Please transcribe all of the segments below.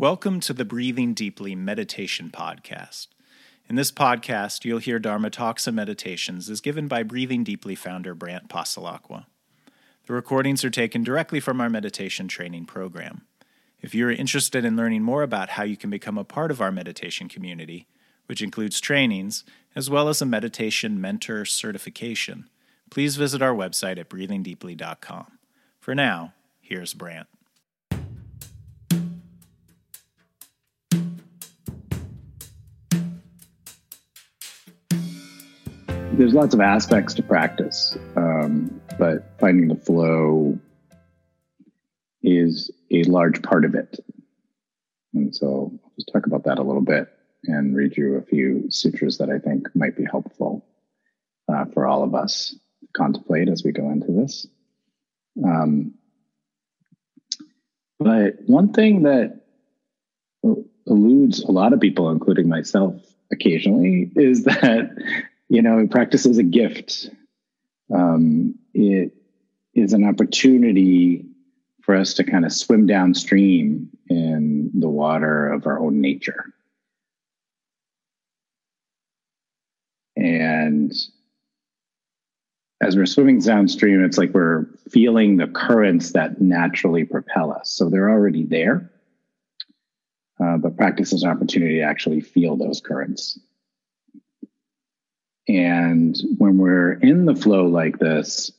Welcome to the Breathing Deeply Meditation Podcast. In this podcast, you'll hear Dharma talks and meditations as given by Breathing Deeply founder Brant Passalacqua. The recordings are taken directly from our meditation training program. If you're interested in learning more about how you can become a part of our meditation community, which includes trainings, as well as a meditation mentor certification, please visit our website at breathingdeeply.com. For now, here's Brant. There's lots of aspects to practice, um, but finding the flow is a large part of it. And so I'll just talk about that a little bit and read you a few sutras that I think might be helpful uh, for all of us to contemplate as we go into this. Um, but one thing that eludes a lot of people, including myself occasionally, is that you know, practice is a gift. Um, it is an opportunity for us to kind of swim downstream in the water of our own nature. And as we're swimming downstream, it's like we're feeling the currents that naturally propel us. So they're already there. Uh, but practice is an opportunity to actually feel those currents. And when we're in the flow like this,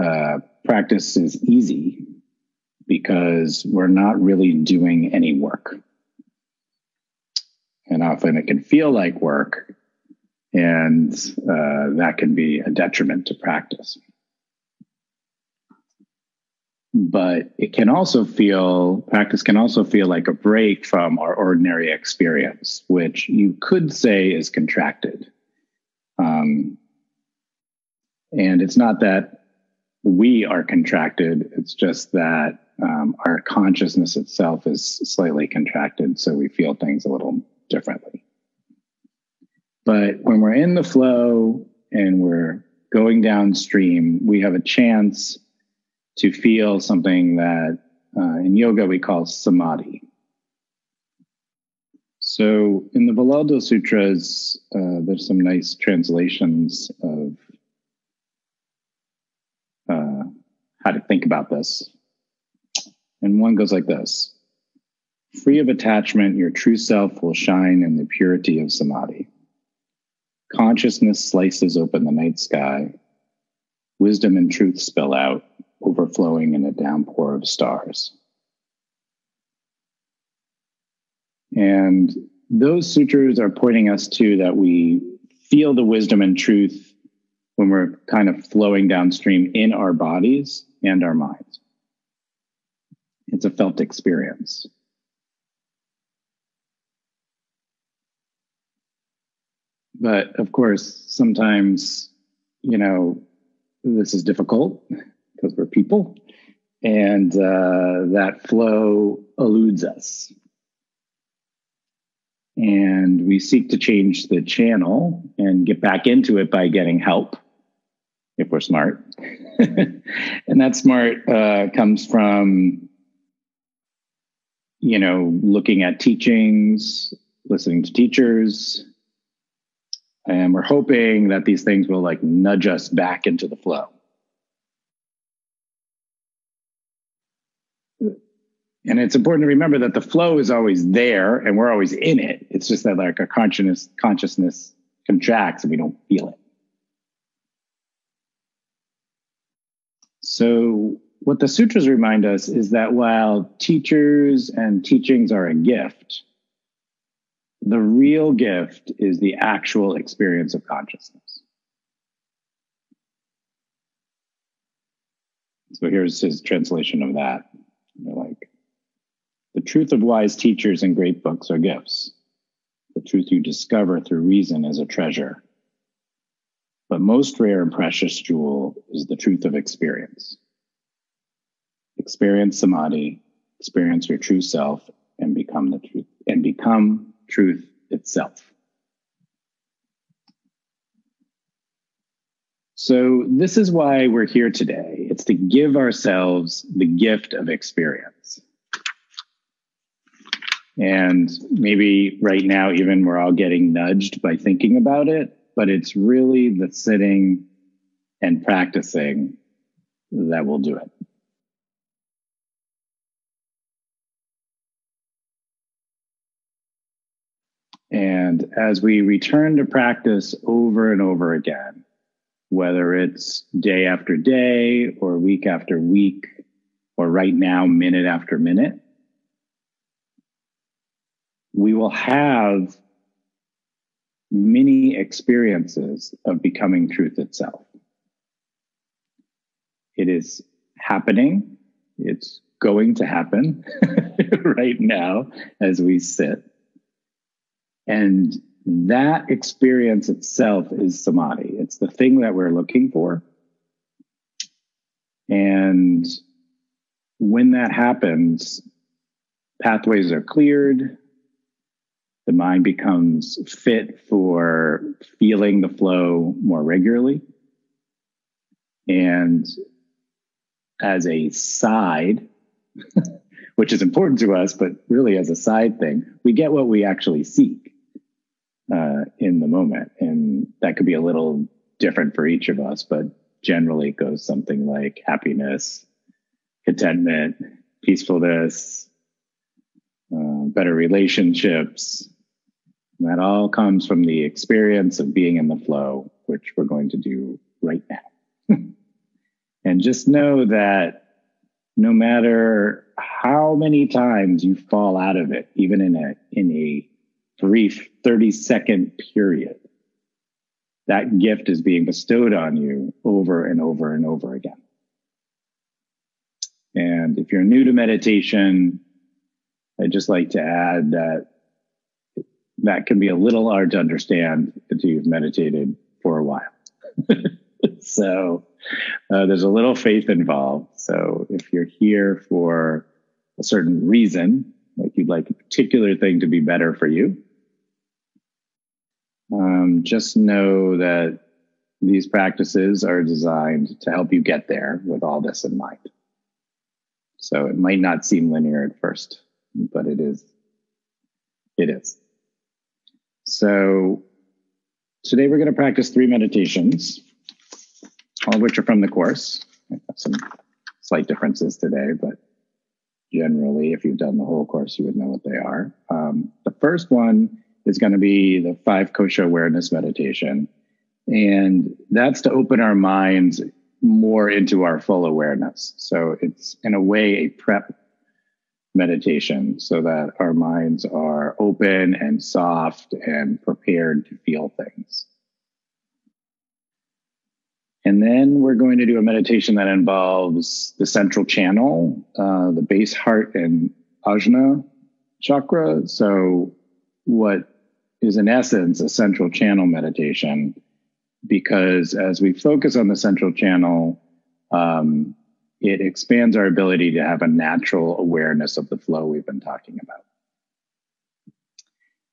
uh, practice is easy because we're not really doing any work. And often it can feel like work, and uh, that can be a detriment to practice. But it can also feel, practice can also feel like a break from our ordinary experience, which you could say is contracted. Um, and it's not that we are contracted, it's just that um, our consciousness itself is slightly contracted, so we feel things a little differently. But when we're in the flow and we're going downstream, we have a chance to feel something that uh, in yoga we call samadhi. So in the Vallaldo Sutras, uh, there's some nice translations of uh, how to think about this. And one goes like this Free of attachment, your true self will shine in the purity of samadhi. Consciousness slices open the night sky. Wisdom and truth spill out, overflowing in a downpour of stars. And those sutras are pointing us to that we feel the wisdom and truth when we're kind of flowing downstream in our bodies and our minds. It's a felt experience. But of course, sometimes, you know, this is difficult because we're people and uh, that flow eludes us and we seek to change the channel and get back into it by getting help if we're smart. And that smart uh, comes from you know looking at teachings listening to teachers and we're hoping that these things will like nudge us back into the flow And it's important to remember that the flow is always there and we're always in it. It's just that like our consciousness consciousness contracts and we don't feel it. So what the sutras remind us is that while teachers and teachings are a gift, the real gift is the actual experience of consciousness. So here's his translation of that. like, the truth of wise teachers and great books are gifts. The truth you discover through reason is a treasure. But most rare and precious jewel is the truth of experience. Experience samadhi, experience your true self, and become the truth, and become truth itself. So, this is why we're here today. It's to give ourselves the gift of experience. And maybe right now, even we're all getting nudged by thinking about it, but it's really the sitting and practicing that will do it. And as we return to practice over and over again, whether it's day after day or week after week, or right now, minute after minute, we will have many experiences of becoming truth itself. It is happening. It's going to happen right now as we sit. And that experience itself is samadhi. It's the thing that we're looking for. And when that happens, pathways are cleared. The mind becomes fit for feeling the flow more regularly. And as a side, which is important to us, but really as a side thing, we get what we actually seek uh, in the moment. And that could be a little different for each of us, but generally it goes something like happiness, contentment, peacefulness, uh, better relationships. That all comes from the experience of being in the flow, which we're going to do right now. and just know that no matter how many times you fall out of it, even in a in a brief 30 second period, that gift is being bestowed on you over and over and over again. And if you're new to meditation, I'd just like to add that that can be a little hard to understand until you've meditated for a while. so uh, there's a little faith involved. So if you're here for a certain reason, like you'd like a particular thing to be better for you, um, just know that these practices are designed to help you get there with all this in mind. So it might not seem linear at first, but it is. It is. So today we're going to practice three meditations, all of which are from the course. Some slight differences today, but generally, if you've done the whole course, you would know what they are. Um, the first one is going to be the five kosha awareness meditation. And that's to open our minds more into our full awareness. So it's in a way a prep meditation so that our minds are open and soft and prepared to feel things. And then we're going to do a meditation that involves the central channel, uh, the base heart and ajna chakra. So, what is in essence a central channel meditation because as we focus on the central channel, um, it expands our ability to have a natural awareness of the flow we've been talking about.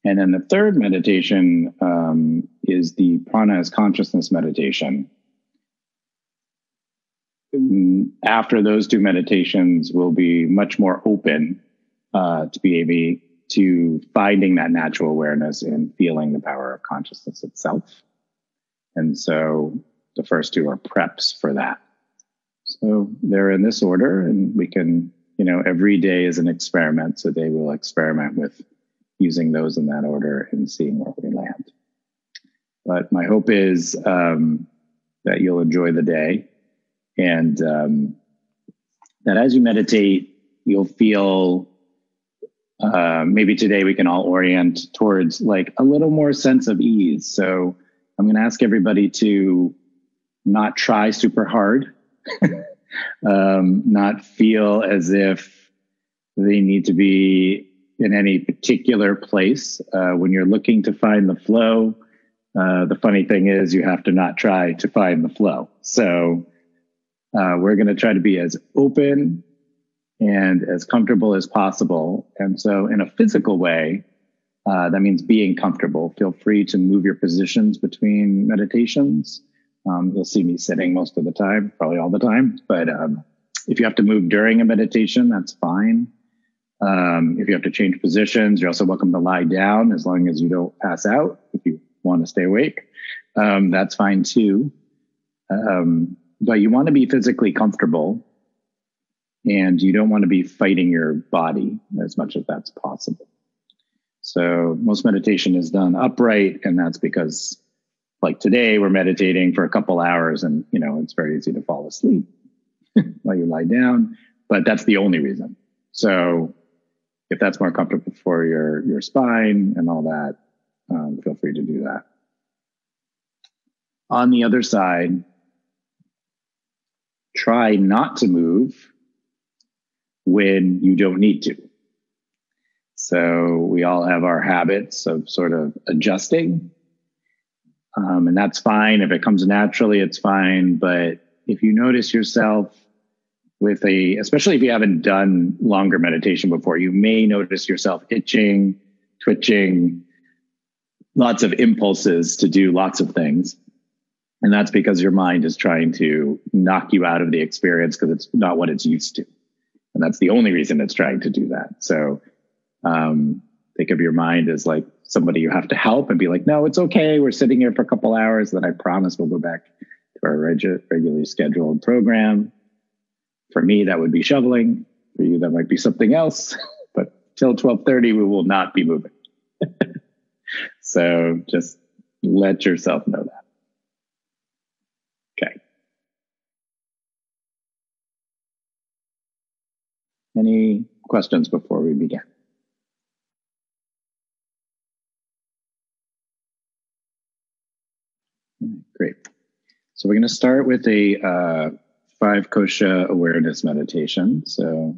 And then the third meditation um, is the prana as consciousness meditation. After those two meditations, we'll be much more open uh, to be able to finding that natural awareness and feeling the power of consciousness itself. And so the first two are preps for that. So they're in this order, and we can, you know, every day is an experiment. So they will experiment with using those in that order and seeing where we land. But my hope is um, that you'll enjoy the day and um, that as you meditate, you'll feel uh, maybe today we can all orient towards like a little more sense of ease. So I'm going to ask everybody to not try super hard, um, not feel as if they need to be in any particular place. Uh, when you're looking to find the flow, uh, the funny thing is you have to not try to find the flow. So uh, we're going to try to be as open and as comfortable as possible. And so, in a physical way, uh, that means being comfortable. Feel free to move your positions between meditations. Um, you'll see me sitting most of the time, probably all the time. But um, if you have to move during a meditation, that's fine. Um, if you have to change positions, you're also welcome to lie down as long as you don't pass out. If you want to stay awake, um, that's fine too. Um, but you want to be physically comfortable and you don't want to be fighting your body as much as that's possible. So most meditation is done upright, and that's because like today we're meditating for a couple hours and you know it's very easy to fall asleep while you lie down but that's the only reason. So if that's more comfortable for your your spine and all that um, feel free to do that. On the other side try not to move when you don't need to. So we all have our habits of sort of adjusting um, and that's fine. If it comes naturally, it's fine. But if you notice yourself with a, especially if you haven't done longer meditation before, you may notice yourself itching, twitching, lots of impulses to do lots of things. And that's because your mind is trying to knock you out of the experience because it's not what it's used to. And that's the only reason it's trying to do that. So um, think of your mind as like somebody you have to help and be like, no, it's okay. We're sitting here for a couple hours. Then I promise we'll go back to our regu- regularly scheduled program. For me, that would be shoveling. For you, that might be something else. But till 1230, we will not be moving. so just let yourself know that. Okay. Any questions before we begin? Great. So we're going to start with a uh, five kosha awareness meditation. So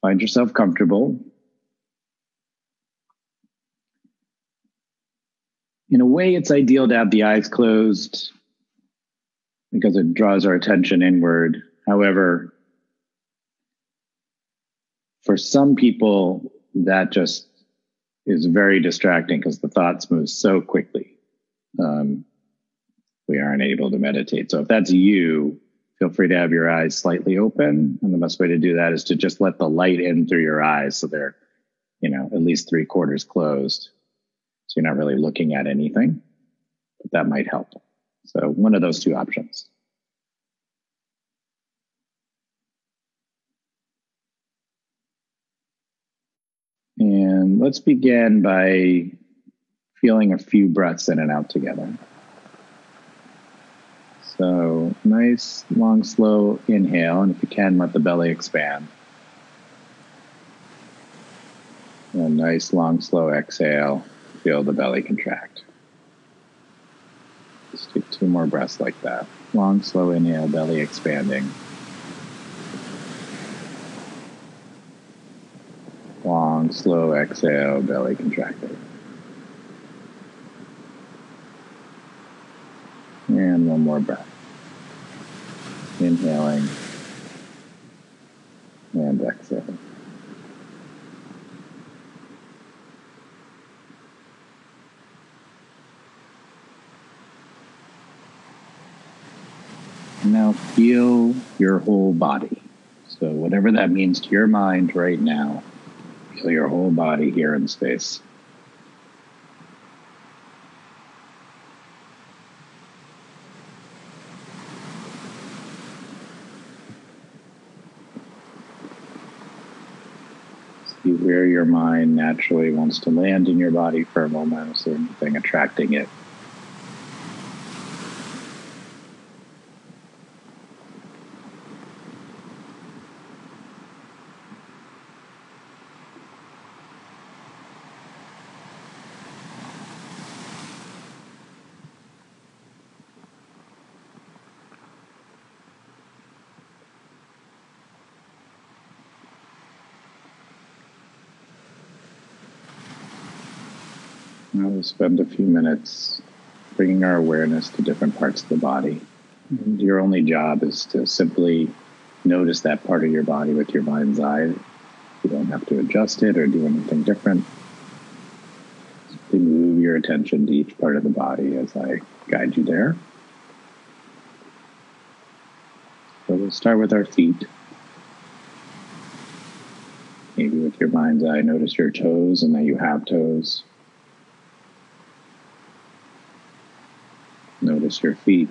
find yourself comfortable. In a way, it's ideal to have the eyes closed because it draws our attention inward. However, for some people, that just is very distracting because the thoughts move so quickly. Um, we aren't able to meditate. So if that's you, feel free to have your eyes slightly open. And the best way to do that is to just let the light in through your eyes so they're, you know, at least three quarters closed. So you're not really looking at anything, but that might help. So one of those two options. And let's begin by feeling a few breaths in and out together. So nice, long, slow inhale. And if you can, let the belly expand. And nice, long, slow exhale. Feel the belly contract. Just take two more breaths like that. Long, slow inhale, belly expanding. Long, slow exhale, belly contracting. And one more breath. Inhaling and exhaling. Now feel your whole body. So, whatever that means to your mind right now, feel your whole body here in space. Where your mind naturally wants to land in your body for a moment. So anything attracting it. Now we'll spend a few minutes bringing our awareness to different parts of the body. And your only job is to simply notice that part of your body with your mind's eye. You don't have to adjust it or do anything different. Simply move your attention to each part of the body as I guide you there. So we'll start with our feet. Maybe with your mind's eye, notice your toes and that you have toes. Your feet.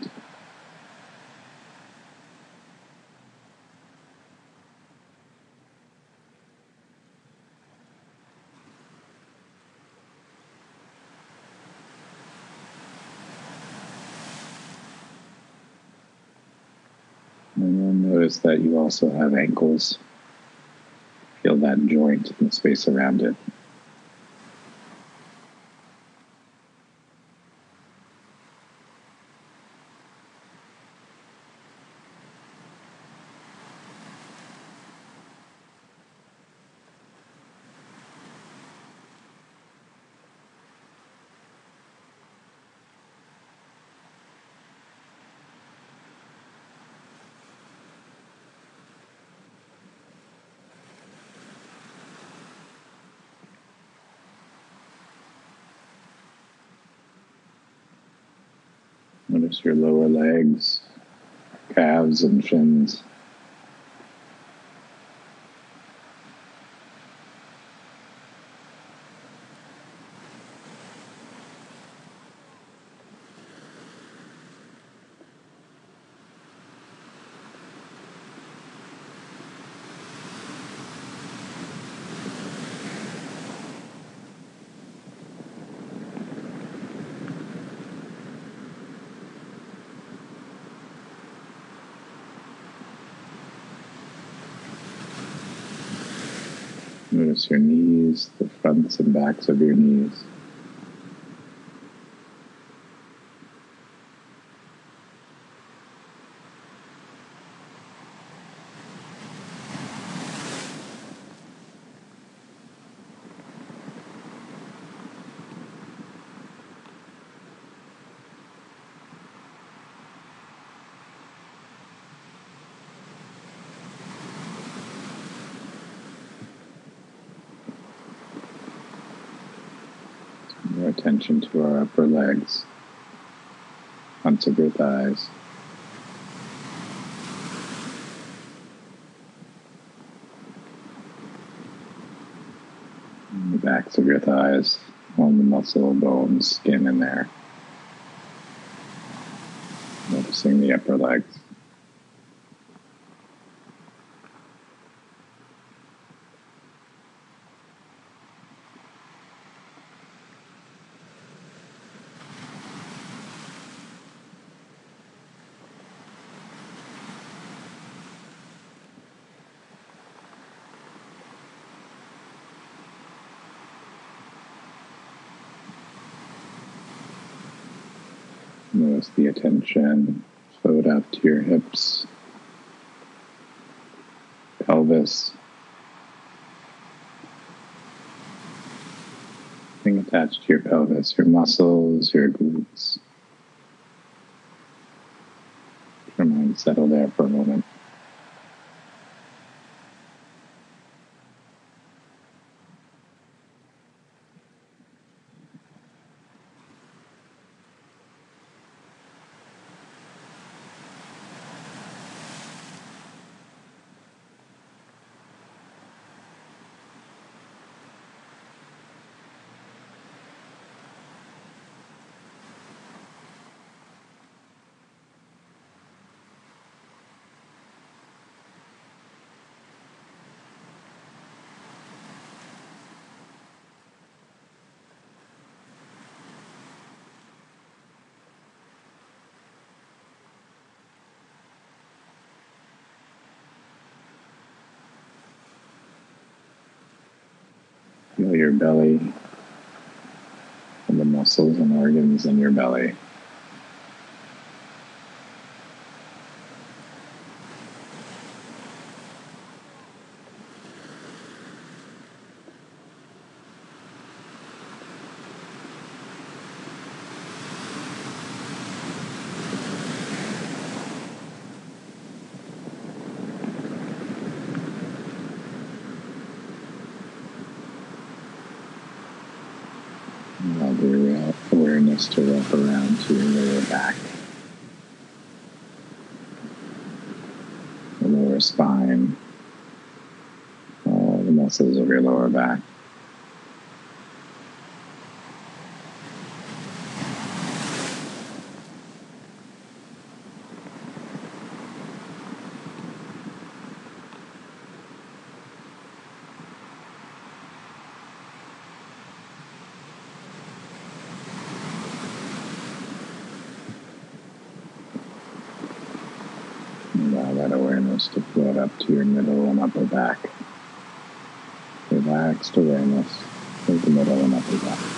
And then notice that you also have ankles. Feel that joint and the space around it. Notice your lower legs, calves, and shins. Notice your knees, the fronts and backs of your knees. Your attention to our upper legs, fronts of your thighs. The backs of your thighs, all the muscle, bones, skin in there. Noticing the upper legs. Notice the attention flowed up to your hips, pelvis. Being attached to your pelvis, your muscles, your glutes. Your mind settle there for a moment. Your belly and the muscles and organs in your belly. Allow the to wrap around to your lower back, the lower spine, all the muscles of your lower back. Allow that awareness to float up to your middle and upper back. Relaxed awareness of the middle and upper back.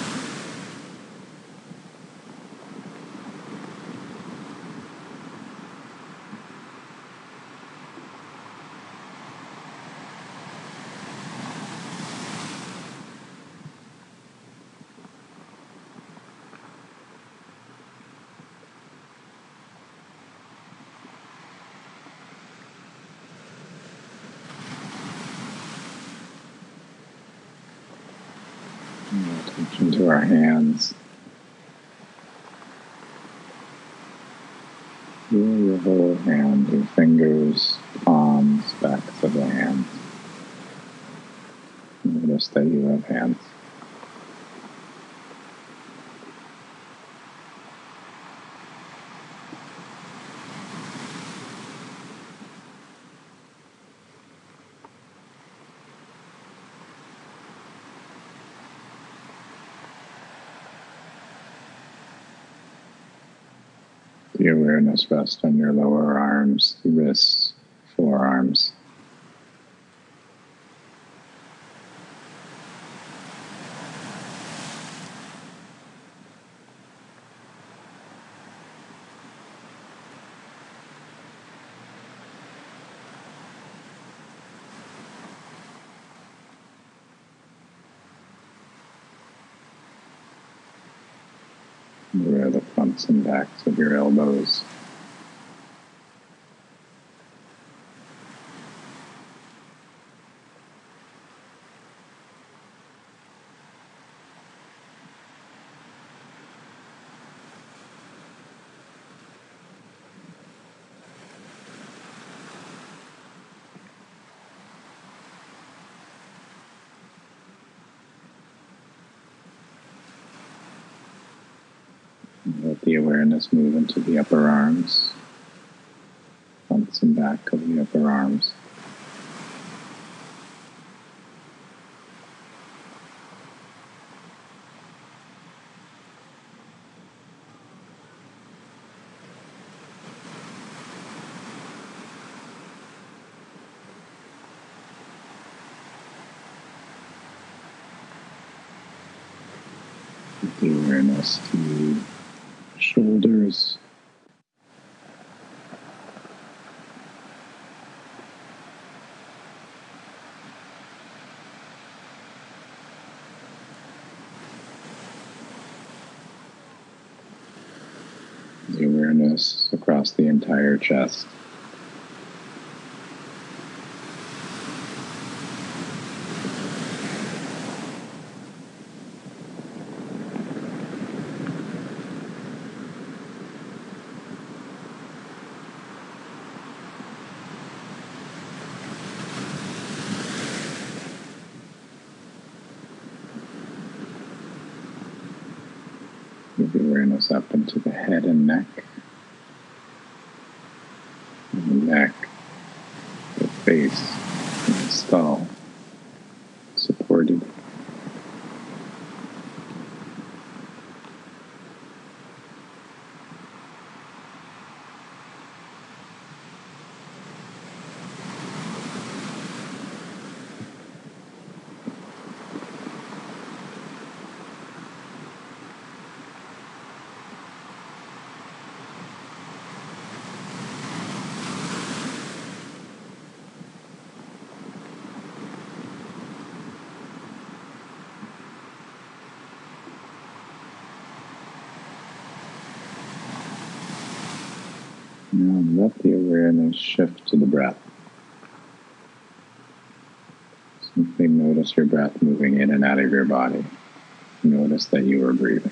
Attention to our hands. Feel your whole hand, your fingers, palms, backs of the hands. Notice that you have hands. The awareness rest on your lower arms, wrists, forearms. Where the fronts and backs of your elbows. Let the awareness move into the upper arms, fronts and back of the upper arms. The awareness to shoulders. The awareness across the entire chest. Awareness up into the head and neck. And the neck, the face, and the skull supported. Now let the awareness shift to the breath. Simply notice your breath moving in and out of your body. Notice that you are breathing.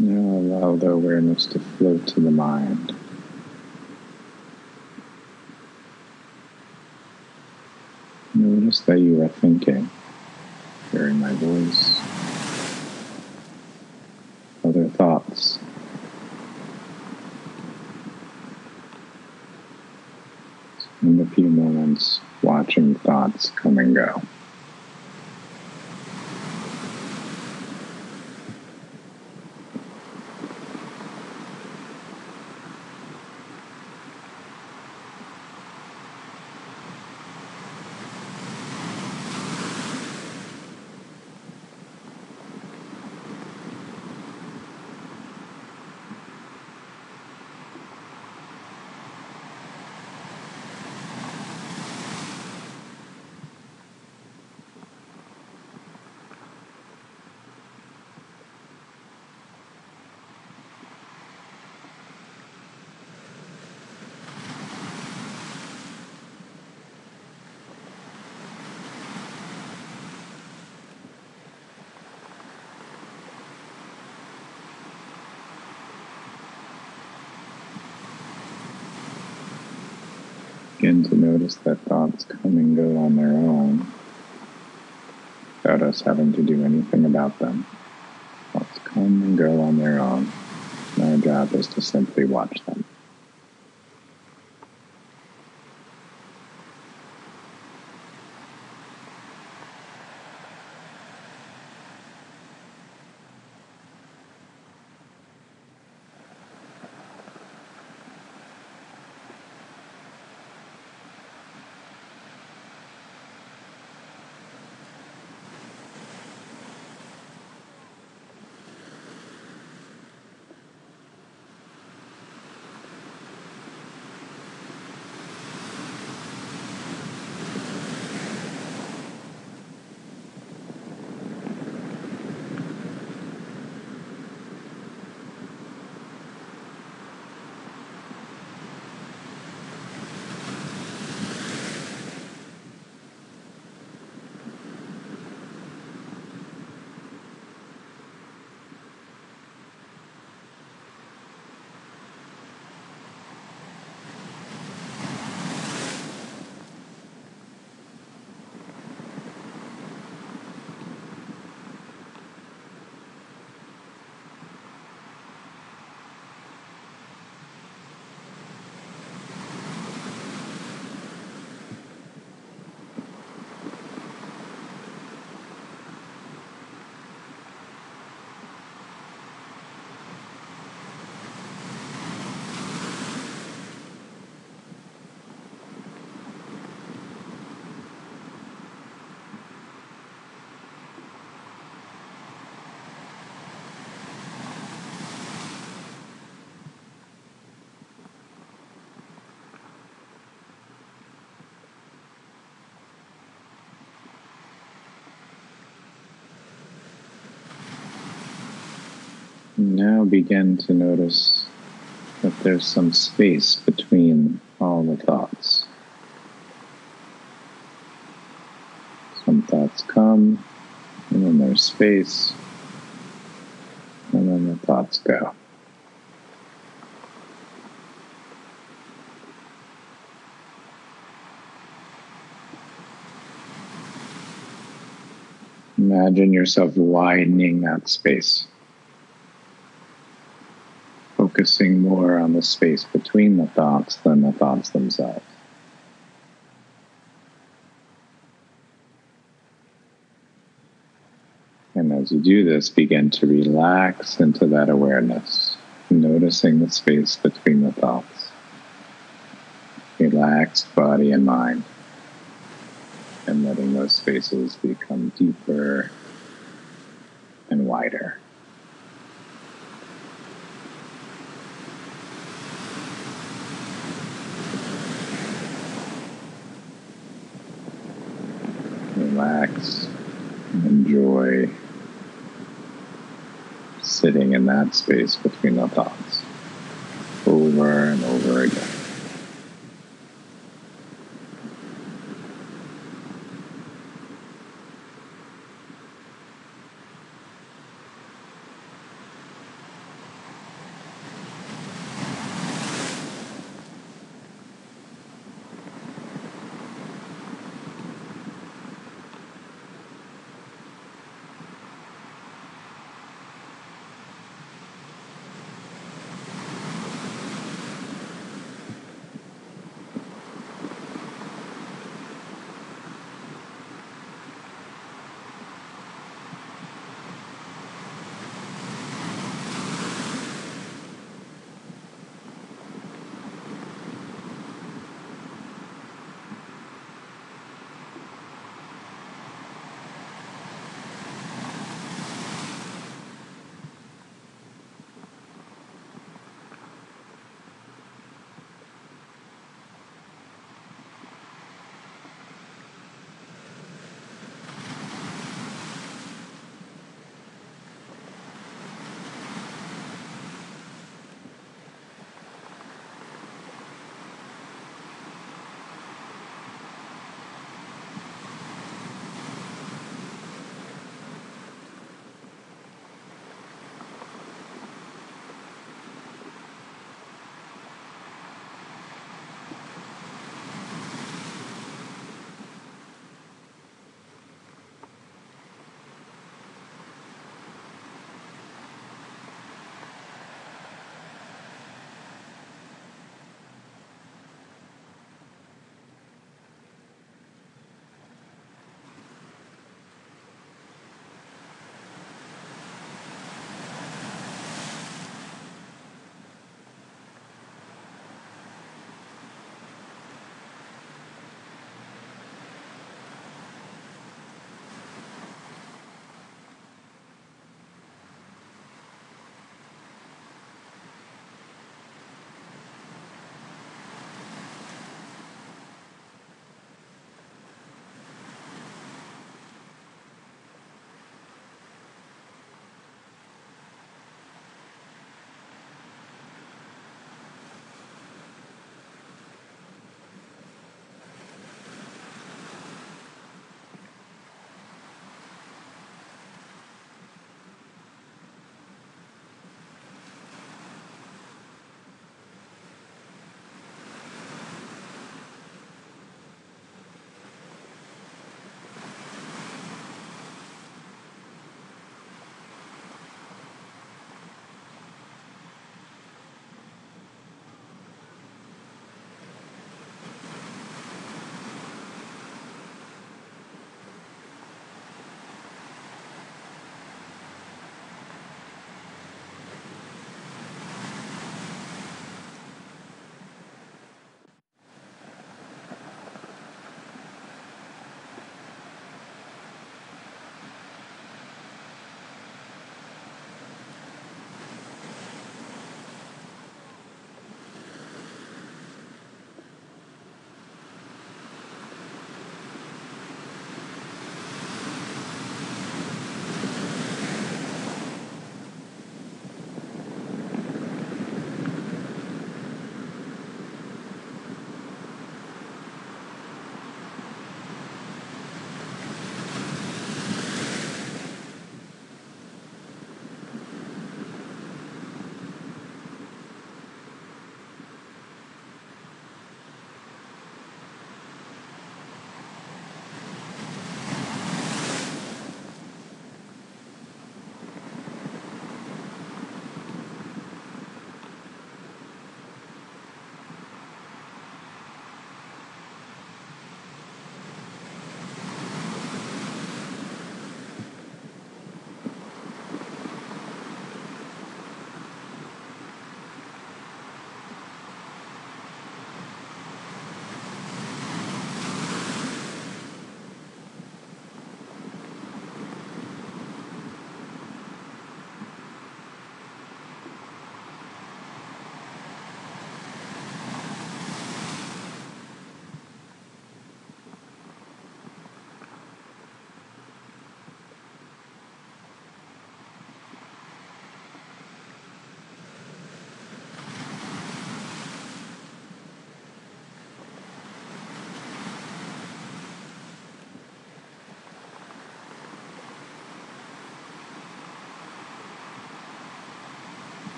Now allow the awareness to float to the mind. Notice that you are thinking, hearing my voice, other thoughts. Spend a few moments watching thoughts come and go. Begin to notice that thoughts come and go on their own without us having to do anything about them. Thoughts come and go on their own. And our job is to simply watch them. Now begin to notice that there's some space between all the thoughts. Some thoughts come, and then there's space, and then the thoughts go. Imagine yourself widening that space. More on the space between the thoughts than the thoughts themselves. And as you do this, begin to relax into that awareness, noticing the space between the thoughts. Relaxed body and mind, and letting those spaces become deeper and wider. Relax, enjoy sitting in that space between the thoughts over and over again.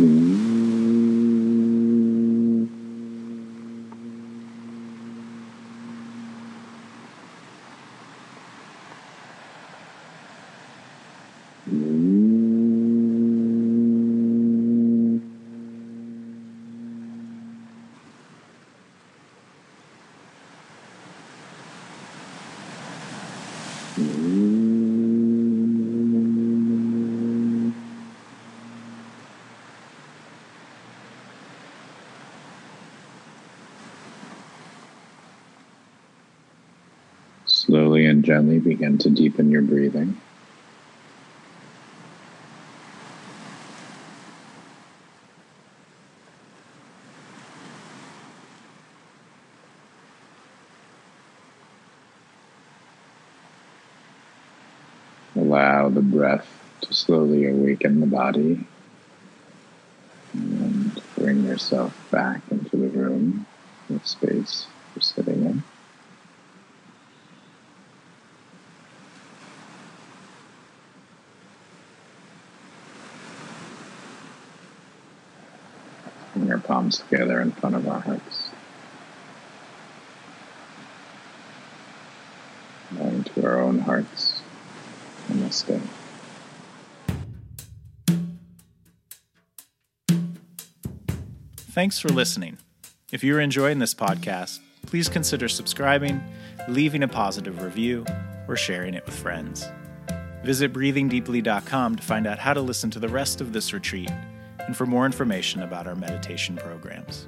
Mm-hmm. Slowly and gently begin to deepen your breathing. Allow the breath to slowly awaken the body and bring yourself back into the room, the space you're sitting in. Bring our palms together in front of our hearts. Bowing to our own hearts. Namaste. Thanks for listening. If you're enjoying this podcast, please consider subscribing, leaving a positive review, or sharing it with friends. Visit breathingdeeply.com to find out how to listen to the rest of this retreat and for more information about our meditation programs.